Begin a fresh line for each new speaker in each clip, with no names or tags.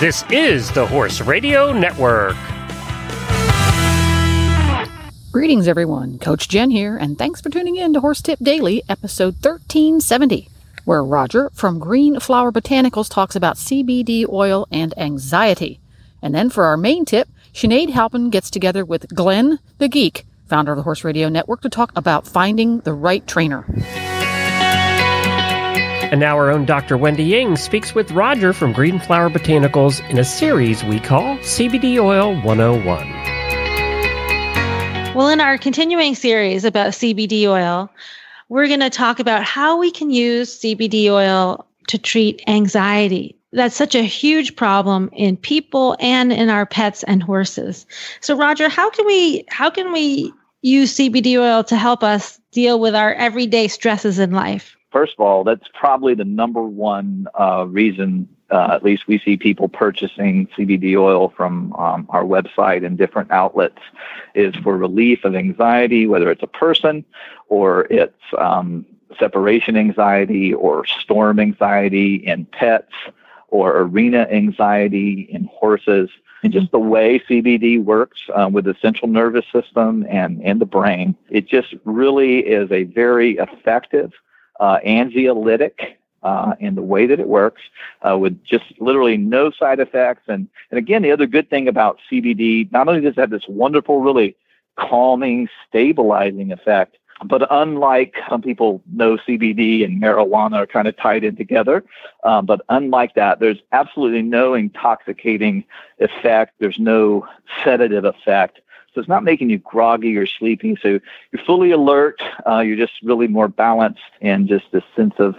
This is the Horse Radio Network.
Greetings, everyone. Coach Jen here, and thanks for tuning in to Horse Tip Daily, episode 1370, where Roger from Green Flower Botanicals talks about CBD oil and anxiety. And then for our main tip, Sinead Halpin gets together with Glenn the Geek, founder of the Horse Radio Network, to talk about finding the right trainer.
And now our own Dr. Wendy Ying speaks with Roger from Green Flower Botanicals in a series we call CBD Oil 101.
Well, in our continuing series about CBD oil, we're going to talk about how we can use CBD oil to treat anxiety. That's such a huge problem in people and in our pets and horses. So Roger, how can we how can we use CBD oil to help us deal with our everyday stresses in life?
First of all, that's probably the number one uh, reason, uh, at least we see people purchasing CBD oil from um, our website and different outlets, is for relief of anxiety, whether it's a person or it's um, separation anxiety or storm anxiety in pets or arena anxiety in horses. And just the way CBD works uh, with the central nervous system and, and the brain, it just really is a very effective uh, anxiolytic uh, in the way that it works uh, with just literally no side effects. And, and again, the other good thing about CBD, not only does it have this wonderful, really calming, stabilizing effect, but unlike some people know CBD and marijuana are kind of tied in together, um, but unlike that, there's absolutely no intoxicating effect. There's no sedative effect. So it's not making you groggy or sleepy. So you're fully alert. Uh, you're just really more balanced and just this sense of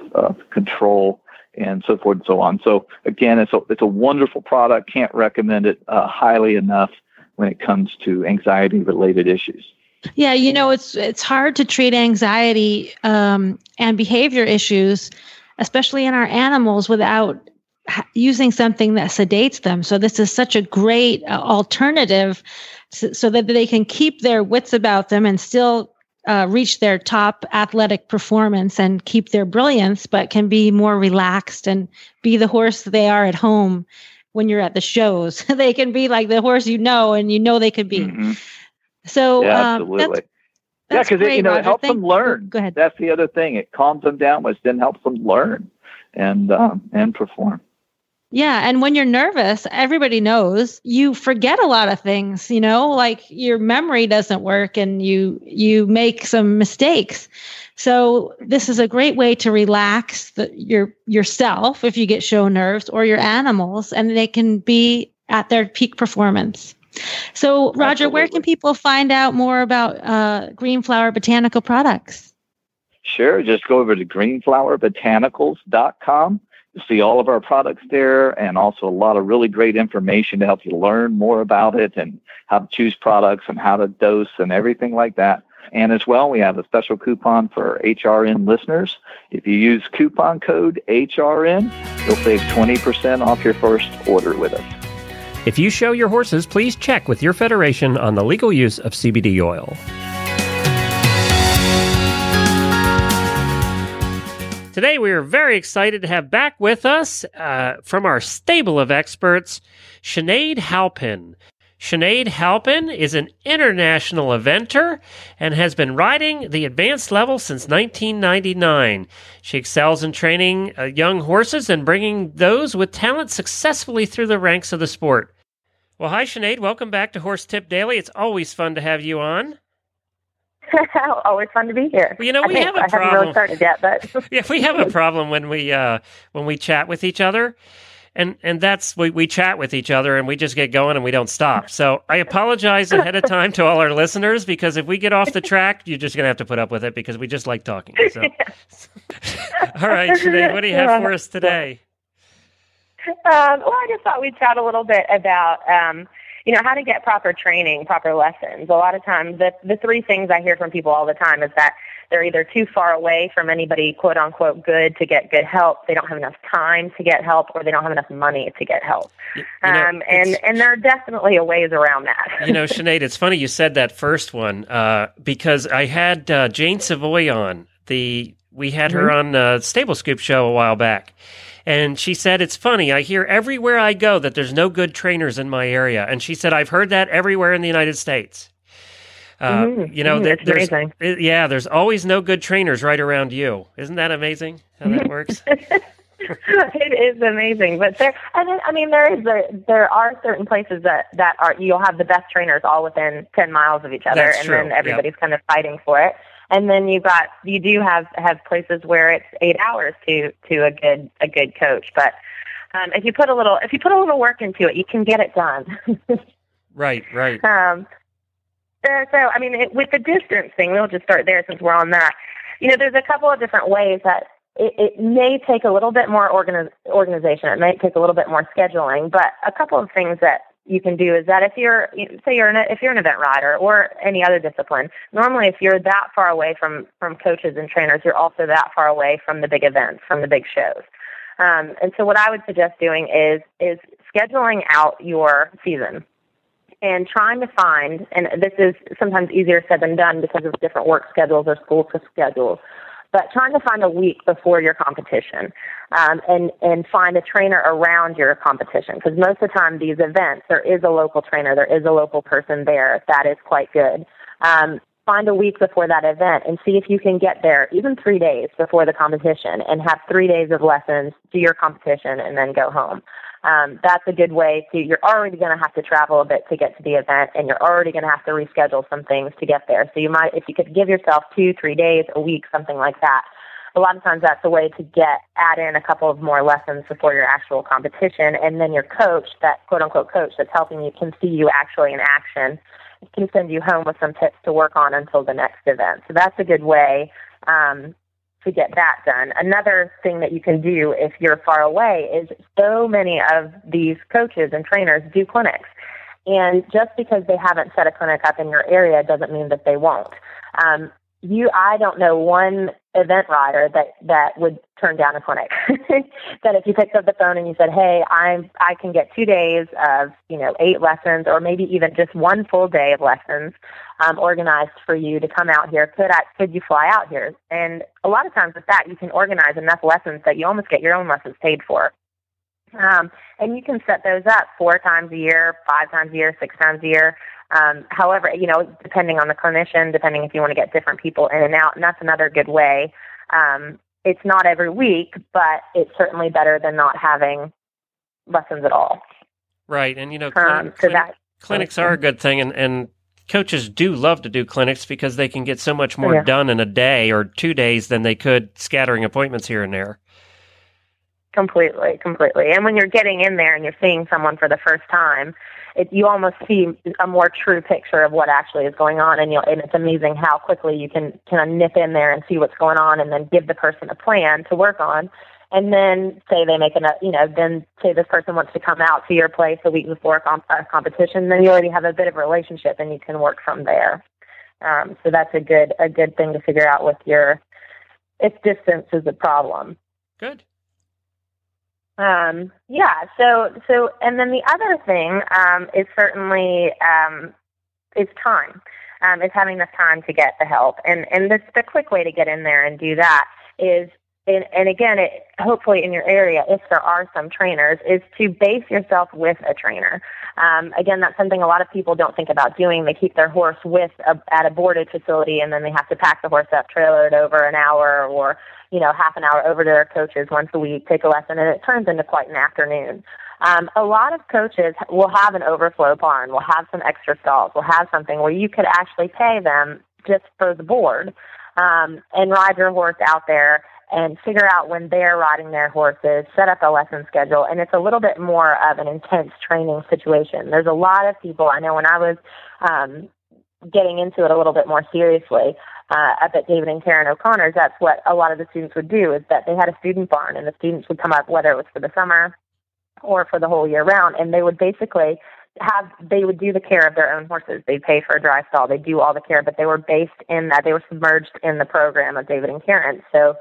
control and so forth and so on. So again, it's a, it's a wonderful product. Can't recommend it uh, highly enough when it comes to anxiety related issues.
Yeah, you know, it's it's hard to treat anxiety um, and behavior issues, especially in our animals, without using something that sedates them. So this is such a great uh, alternative so, so, that they can keep their wits about them and still uh, reach their top athletic performance and keep their brilliance, but can be more relaxed and be the horse they are at home when you're at the shows. they can be like the horse you know and you know they could be. Mm-hmm. So
yeah, um, absolutely. yeah, because it you know it helps Thank, them learn.
Go ahead.
That's the other thing. It calms them down, which then helps them learn and um, and perform.
Yeah. And when you're nervous, everybody knows you forget a lot of things, you know, like your memory doesn't work and you, you make some mistakes. So this is a great way to relax the, your, yourself if you get show nerves or your animals and they can be at their peak performance. So Roger, Absolutely. where can people find out more about uh, Green Flower Botanical products?
Sure. Just go over to greenflowerbotanicals.com to see all of our products there and also a lot of really great information to help you learn more about it and how to choose products and how to dose and everything like that. And as well, we have a special coupon for HRN listeners. If you use coupon code HRN, you'll save 20% off your first order with us.
If you show your horses, please check with your federation on the legal use of CBD oil. Today, we are very excited to have back with us uh, from our stable of experts, Sinead Halpin. Sinead Halpin is an international eventer and has been riding the advanced level since 1999. She excels in training uh, young horses and bringing those with talent successfully through the ranks of the sport. Well, hi, Sinead. Welcome back to Horse Tip Daily. It's always fun to have you on.
Always fun to be here.
Well, you know, we have a
I
problem.
haven't really started yet, but
yeah, we have a problem when we uh, when we chat with each other, and and that's we we chat with each other and we just get going and we don't stop. So I apologize ahead of time to all our listeners because if we get off the track, you're just gonna have to put up with it because we just like talking. So, all right, Sinead, what do you have for us today?
Um, well, I just thought we'd chat a little bit about. Um, you know, how to get proper training, proper lessons. A lot of times, the, the three things I hear from people all the time is that they're either too far away from anybody quote unquote good to get good help, they don't have enough time to get help, or they don't have enough money to get help. You know, um, and, and there are definitely a ways around that.
you know, Sinead, it's funny you said that first one uh, because I had uh, Jane Savoie on, the we had her on the Stable Scoop show a while back. And she said, It's funny. I hear everywhere I go that there's no good trainers in my area. And she said, I've heard that everywhere in the United States. Uh,
Mhm,
You know,
mhm, that's
there's,
amazing.
uh, yeah, there's always no good trainers right around you. Isn't that amazing how that works?
it is amazing, but there, and then, I mean, there is there, there are certain places that that are you'll have the best trainers all within ten miles of each other,
That's
and
true,
then
yep.
everybody's kind of fighting for it. And then you got you do have have places where it's eight hours to to a good a good coach, but um, if you put a little if you put a little work into it, you can get it done.
right, right.
Um, so, I mean, it, with the distance thing, we'll just start there since we're on that. You know, there's a couple of different ways that it, it may take a little bit more organiz- organization. It may take a little bit more scheduling, but a couple of things that you can do is that if you're, say you're an, if you're an event rider or any other discipline, normally if you're that far away from, from coaches and trainers, you're also that far away from the big events, from the big shows. Um, and so what I would suggest doing is, is scheduling out your season and trying to find, and this is sometimes easier said than done because of different work schedules or school schedules, but trying to find a week before your competition um, and, and find a trainer around your competition. Because most of the time, these events, there is a local trainer, there is a local person there that is quite good. Um, find a week before that event and see if you can get there even three days before the competition and have three days of lessons, do your competition, and then go home um, that's a good way to you're already going to have to travel a bit to get to the event and you're already going to have to reschedule some things to get there. So you might if you could give yourself two three days a week something like that a lot of times that's a way to get add in a couple of more lessons before your actual competition and then your coach that quote unquote coach that's helping you can see you actually in action can send you home with some tips to work on until the next event. So that's a good way um, to get that done. Another thing that you can do if you're far away is so many of these coaches and trainers do clinics. And just because they haven't set a clinic up in your area doesn't mean that they won't. Um, you, I don't know one event rider that that would turn down a clinic. that if you picked up the phone and you said, "Hey, I'm I can get two days of you know eight lessons, or maybe even just one full day of lessons um, organized for you to come out here. Could I could you fly out here?" And a lot of times with that, you can organize enough lessons that you almost get your own lessons paid for. Um, and you can set those up four times a year, five times a year, six times a year. Um, however, you know, depending on the clinician, depending if you want to get different people in and out, and that's another good way. Um, it's not every week, but it's certainly better than not having lessons at all.
Right. And, you know,
Um, so that
clinics are a good thing. And, and coaches do love to do clinics because they can get so much more
Yeah.
done in a day or two days than they could scattering appointments here and there.
Completely, completely. And when you're getting in there and you're seeing someone for the first time, it, you almost see a more true picture of what actually is going on, and you and it's amazing how quickly you can kind of nip in there and see what's going on, and then give the person a plan to work on. And then say they make an, you know, then say this person wants to come out to your place a week before a, comp- a competition, then you already have a bit of a relationship, and you can work from there. Um, so that's a good a good thing to figure out with your if distance is a problem.
Good.
Um, yeah. So, so, and then the other thing um, is certainly um, is time. Um, is having enough time to get the help, and and the the quick way to get in there and do that is. And, and again, it, hopefully in your area, if there are some trainers, is to base yourself with a trainer. Um, again, that's something a lot of people don't think about doing. They keep their horse with a, at a boarded facility, and then they have to pack the horse up, trailer it over an hour, or you know, half an hour over to their coaches once a week, take a lesson, and it turns into quite an afternoon. Um, a lot of coaches will have an overflow barn, will have some extra stalls, will have something where you could actually pay them just for the board um, and ride your horse out there and figure out when they're riding their horses, set up a lesson schedule, and it's a little bit more of an intense training situation. There's a lot of people, I know when I was um, getting into it a little bit more seriously, uh, up at David and Karen O'Connor's, that's what a lot of the students would do is that they had a student barn and the students would come up, whether it was for the summer or for the whole year round, and they would basically have they would do the care of their own horses. They'd pay for a dry stall. They do all the care, but they were based in that they were submerged in the program of David and Karen. So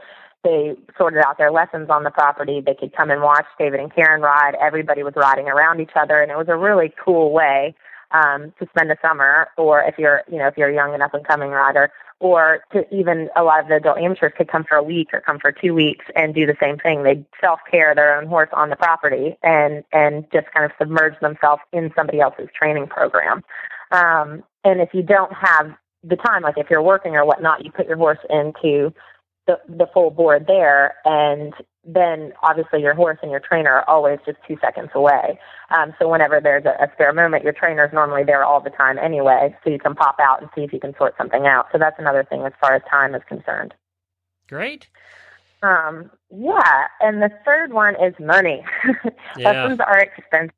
they sorted out their lessons on the property. They could come and watch David and Karen ride. Everybody was riding around each other, and it was a really cool way um, to spend the summer, or if you're, you know, if you're a young and up and coming rider, or to even a lot of the adult amateurs could come for a week or come for two weeks and do the same thing. They'd self care their own horse on the property and and just kind of submerge themselves in somebody else's training program. Um, and if you don't have the time, like if you're working or whatnot, you put your horse into the the full board there, and then obviously your horse and your trainer are always just two seconds away. Um, so whenever there's a, a spare moment, your trainer is normally there all the time anyway, so you can pop out and see if you can sort something out. So that's another thing as far as time is concerned.
Great.
Um, yeah, and the third one is money.
Yeah.
Lessons are expensive.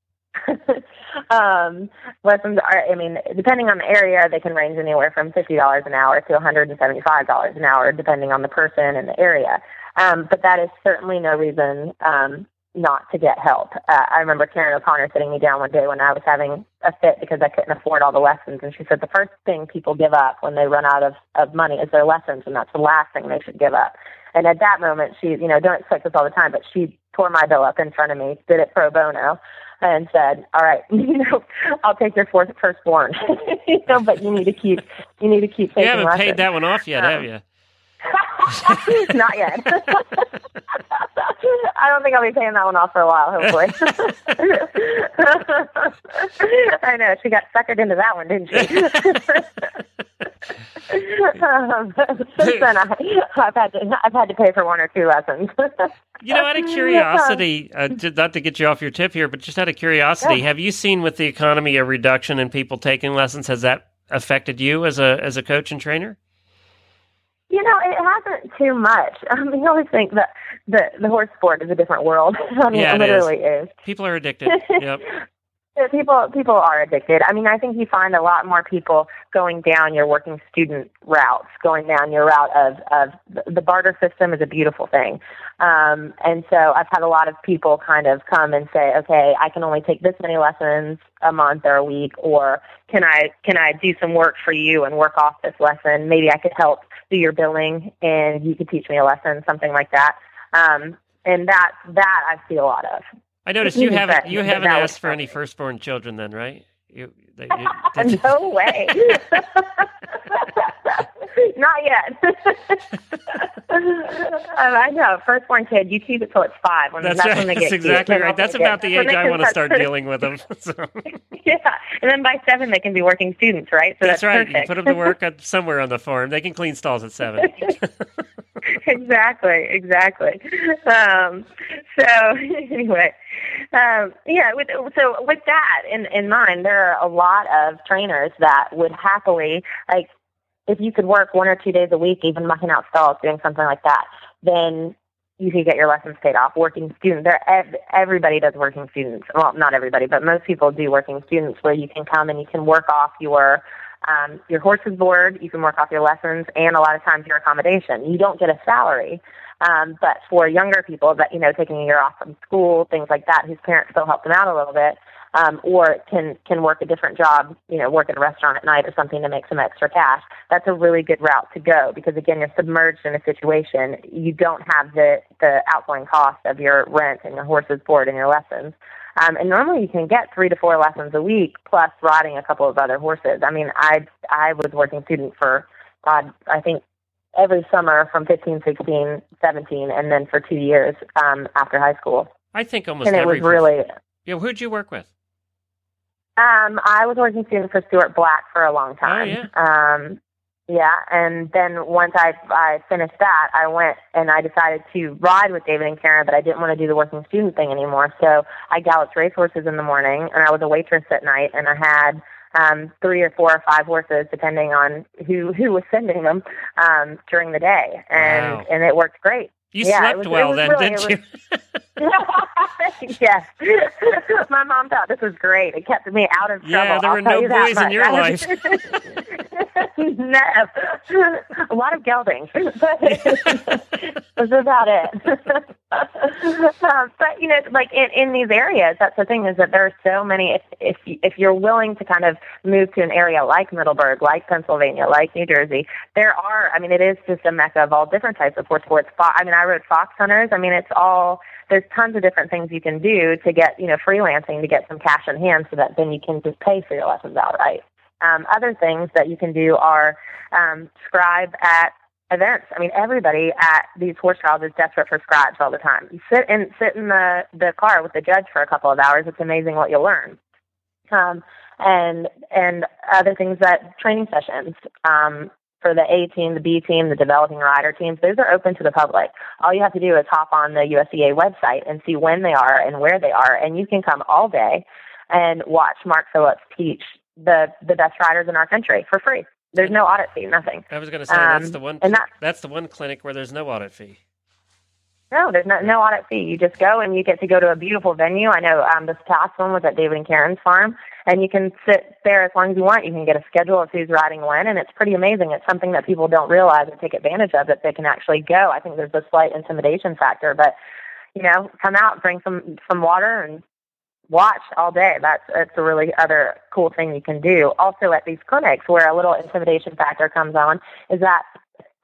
um, lessons are, I mean, depending on the area, they can range anywhere from $50 an hour to $175 an hour, depending on the person and the area. Um, but that is certainly no reason um, not to get help. Uh, I remember Karen O'Connor sitting me down one day when I was having a fit because I couldn't afford all the lessons, and she said the first thing people give up when they run out of, of money is their lessons, and that's the last thing they should give up. And at that moment, she, you know, don't expect this all the time, but she tore my bill up in front of me, did it pro bono, and said, "All right, you know, I'll take your fourth firstborn, you know, but you need to keep, you need to keep taking
You haven't
lessons."
paid that one off yet,
Um,
have you?
Not yet. I don't think I'll be paying that one off for a while, hopefully. I know. She got suckered into that one, didn't she? um, since then, I, I've had to I've had to pay for one or two lessons.
You know, out of curiosity, uh, to, not to get you off your tip here, but just out of curiosity,
Yeah.
have you seen with the economy a reduction in people taking lessons? Has that affected you as a as a coach and trainer?
You know, it hasn't too much. I mean, I always think that the the horse sport is a different world. I mean,
Yeah,
it
it is.
literally is.
People are addicted. yep.
Yeah, People people are addicted. I mean, I think you find a lot more people going down your working student routes, going down your route of of the barter system is a beautiful thing. Um, and so I've had a lot of people kind of come and say, okay, I can only take this many lessons a month or a week, or can I can I do some work for you and work off this lesson? Maybe I could help do your billing, and you could teach me a lesson, something like that. Um, and that that I see a lot of.
I noticed
You
you haven't you haven't asked for any firstborn children, then, right? You, that you,
no way. Not yet. um, I know. Firstborn kid, you keep it till it's five. When
that's
that's,
right.
when they
That's
get cute.
exactly
Then
right. That's about the age I want to start dealing with them. So,
Yeah, and then by seven they can be working students, right? So
that's
that's,
right. You
Perfect.
put them to work at, somewhere on the farm. They can clean stalls at seven.
Exactly, exactly. Um, so anyway, um, yeah. With, so with that in in mind, there are a lot of trainers that would happily like if you could work one or two days a week, even mucking out stalls, doing something like that, then you could get your lessons paid off. Working student, there ev- everybody does working students. Well, not everybody, but most people do working students, where you can come and you can work off your um, your horse's board, you can work off your lessons, and a lot of times your accommodation. You don't get a salary, um, but for younger people that you know taking a year off from school, things like that, whose parents still help them out a little bit, um, or can can work a different job, you know, work at a restaurant at night or something to make some extra cash. That's a really good route to go because again, you're submerged in a situation. You don't have the the outgoing cost of your rent and your horse's board and your lessons. Um, and normally you can get three to four lessons a week plus riding a couple of other horses. I mean, I I was working student for God, I think every summer from 15, 16, 17, and then for two years um, after high school.
I think almost
and it
every
was really
Yeah, who'd you work with?
Um, I was working student for Stuart Black for a long time.
yeah.
Um, yeah, and then once I I finished that, I went and I decided to ride with David and Karen, but I didn't want to do the working student thing anymore. So I galloped racehorses in the morning, and I was a waitress at night, and I had um, three or four or five horses, depending on who who was sending them um, during the day, and
Wow.
and it worked great.
You
Yeah,
slept
was-
well then,
really-
didn't you?
yes. My mom thought this was great. It kept me out of trouble.
Yeah, there
I'll
were no boys in your life.
no. A lot of gelding. But that's about it. but you know, like in, in these areas, that's the thing is that there are so many. If if if you're willing to kind of move to an area like Middleburg, like Pennsylvania, like New Jersey, there are. I mean, it is just a mecca of all different types of horse sports. I mean, I wrote fox hunters. I mean, it's all. There's tons of different things you can do to get you know freelancing to get some cash in hand, so that then you can just pay for your lessons outright. Um, other things that you can do are um, scribe at events. I mean, everybody at these horse trials is desperate for scribes all the time. You sit in sit in the the car with the judge for a couple of hours. It's amazing what you'll learn. Um, and and other things that training sessions um, for the A team, the B team, the developing rider teams. Those are open to the public. All you have to do is hop on the USEA website and see when they are and where they are, and you can come all day and watch Mark Phillips teach the the best riders in our country for free. There's no audit fee, nothing.
I was going to say that's
Um,
the one.
and that-
that's the one clinic where there's no audit fee.
No, there's no no audit fee. You just go and you get to go to a beautiful venue. I know um, this past one was at David and Karen's farm, and you can sit there as long as you want. You can get a schedule of who's riding when, and it's pretty amazing. It's something that people don't realize or take advantage of that they can actually go. I think there's a slight intimidation factor, but you know, come out, bring some some water, and watch all day. That's that's a really other cool thing you can do. Also at these clinics where a little intimidation factor comes on is that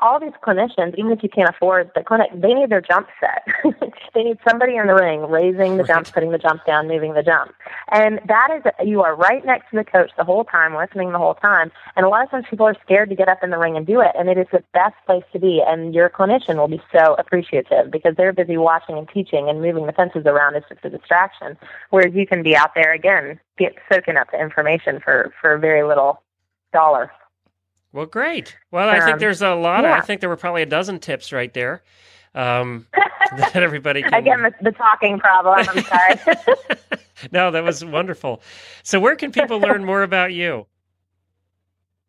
all these clinicians, even if you can't afford the clinic, they need their jump set. they need somebody in the ring raising the jumps, putting the jumps down, moving the jump. And that is, you are right next to the coach the whole time, listening the whole time. And a lot of times people are scared to get up in the ring and do it. And it is the best place to be. And your clinician will be so appreciative because they're busy watching and teaching and moving the fences around is just a distraction. Whereas you can be out there again, get soaking up the information for, for very little dollar.
Well, great. Well, I think
Um,
there's a lot. Of, I think there were probably a dozen tips right there um, that everybody can.
Again, the, the talking problem. I'm sorry.
no, that was wonderful. So, where can people learn more about you?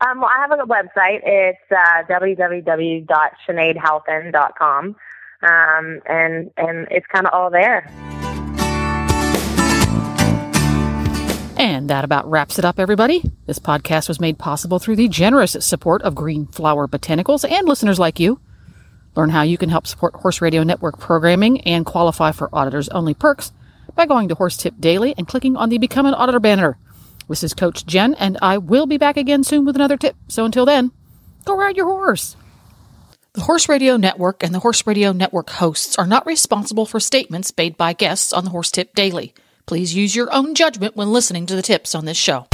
Um, well, I have a website. It's uh, www.sineadhalpin.com, um, and and it's kind of all there.
And that about wraps it up, everybody. This podcast was made possible through the generous support of Green Flower Botanicals and listeners like you. Learn how you can help support Horse Radio Network programming and qualify for auditors only perks by going to Horse Tip Daily and clicking on the Become an Auditor banner. This is Coach Jen, and I will be back again soon with another tip. So until then, go ride your horse. The Horse Radio Network and the Horse Radio Network hosts are not responsible for statements made by guests on the Horse Tip Daily. Please use your own judgment when listening to the tips on this show.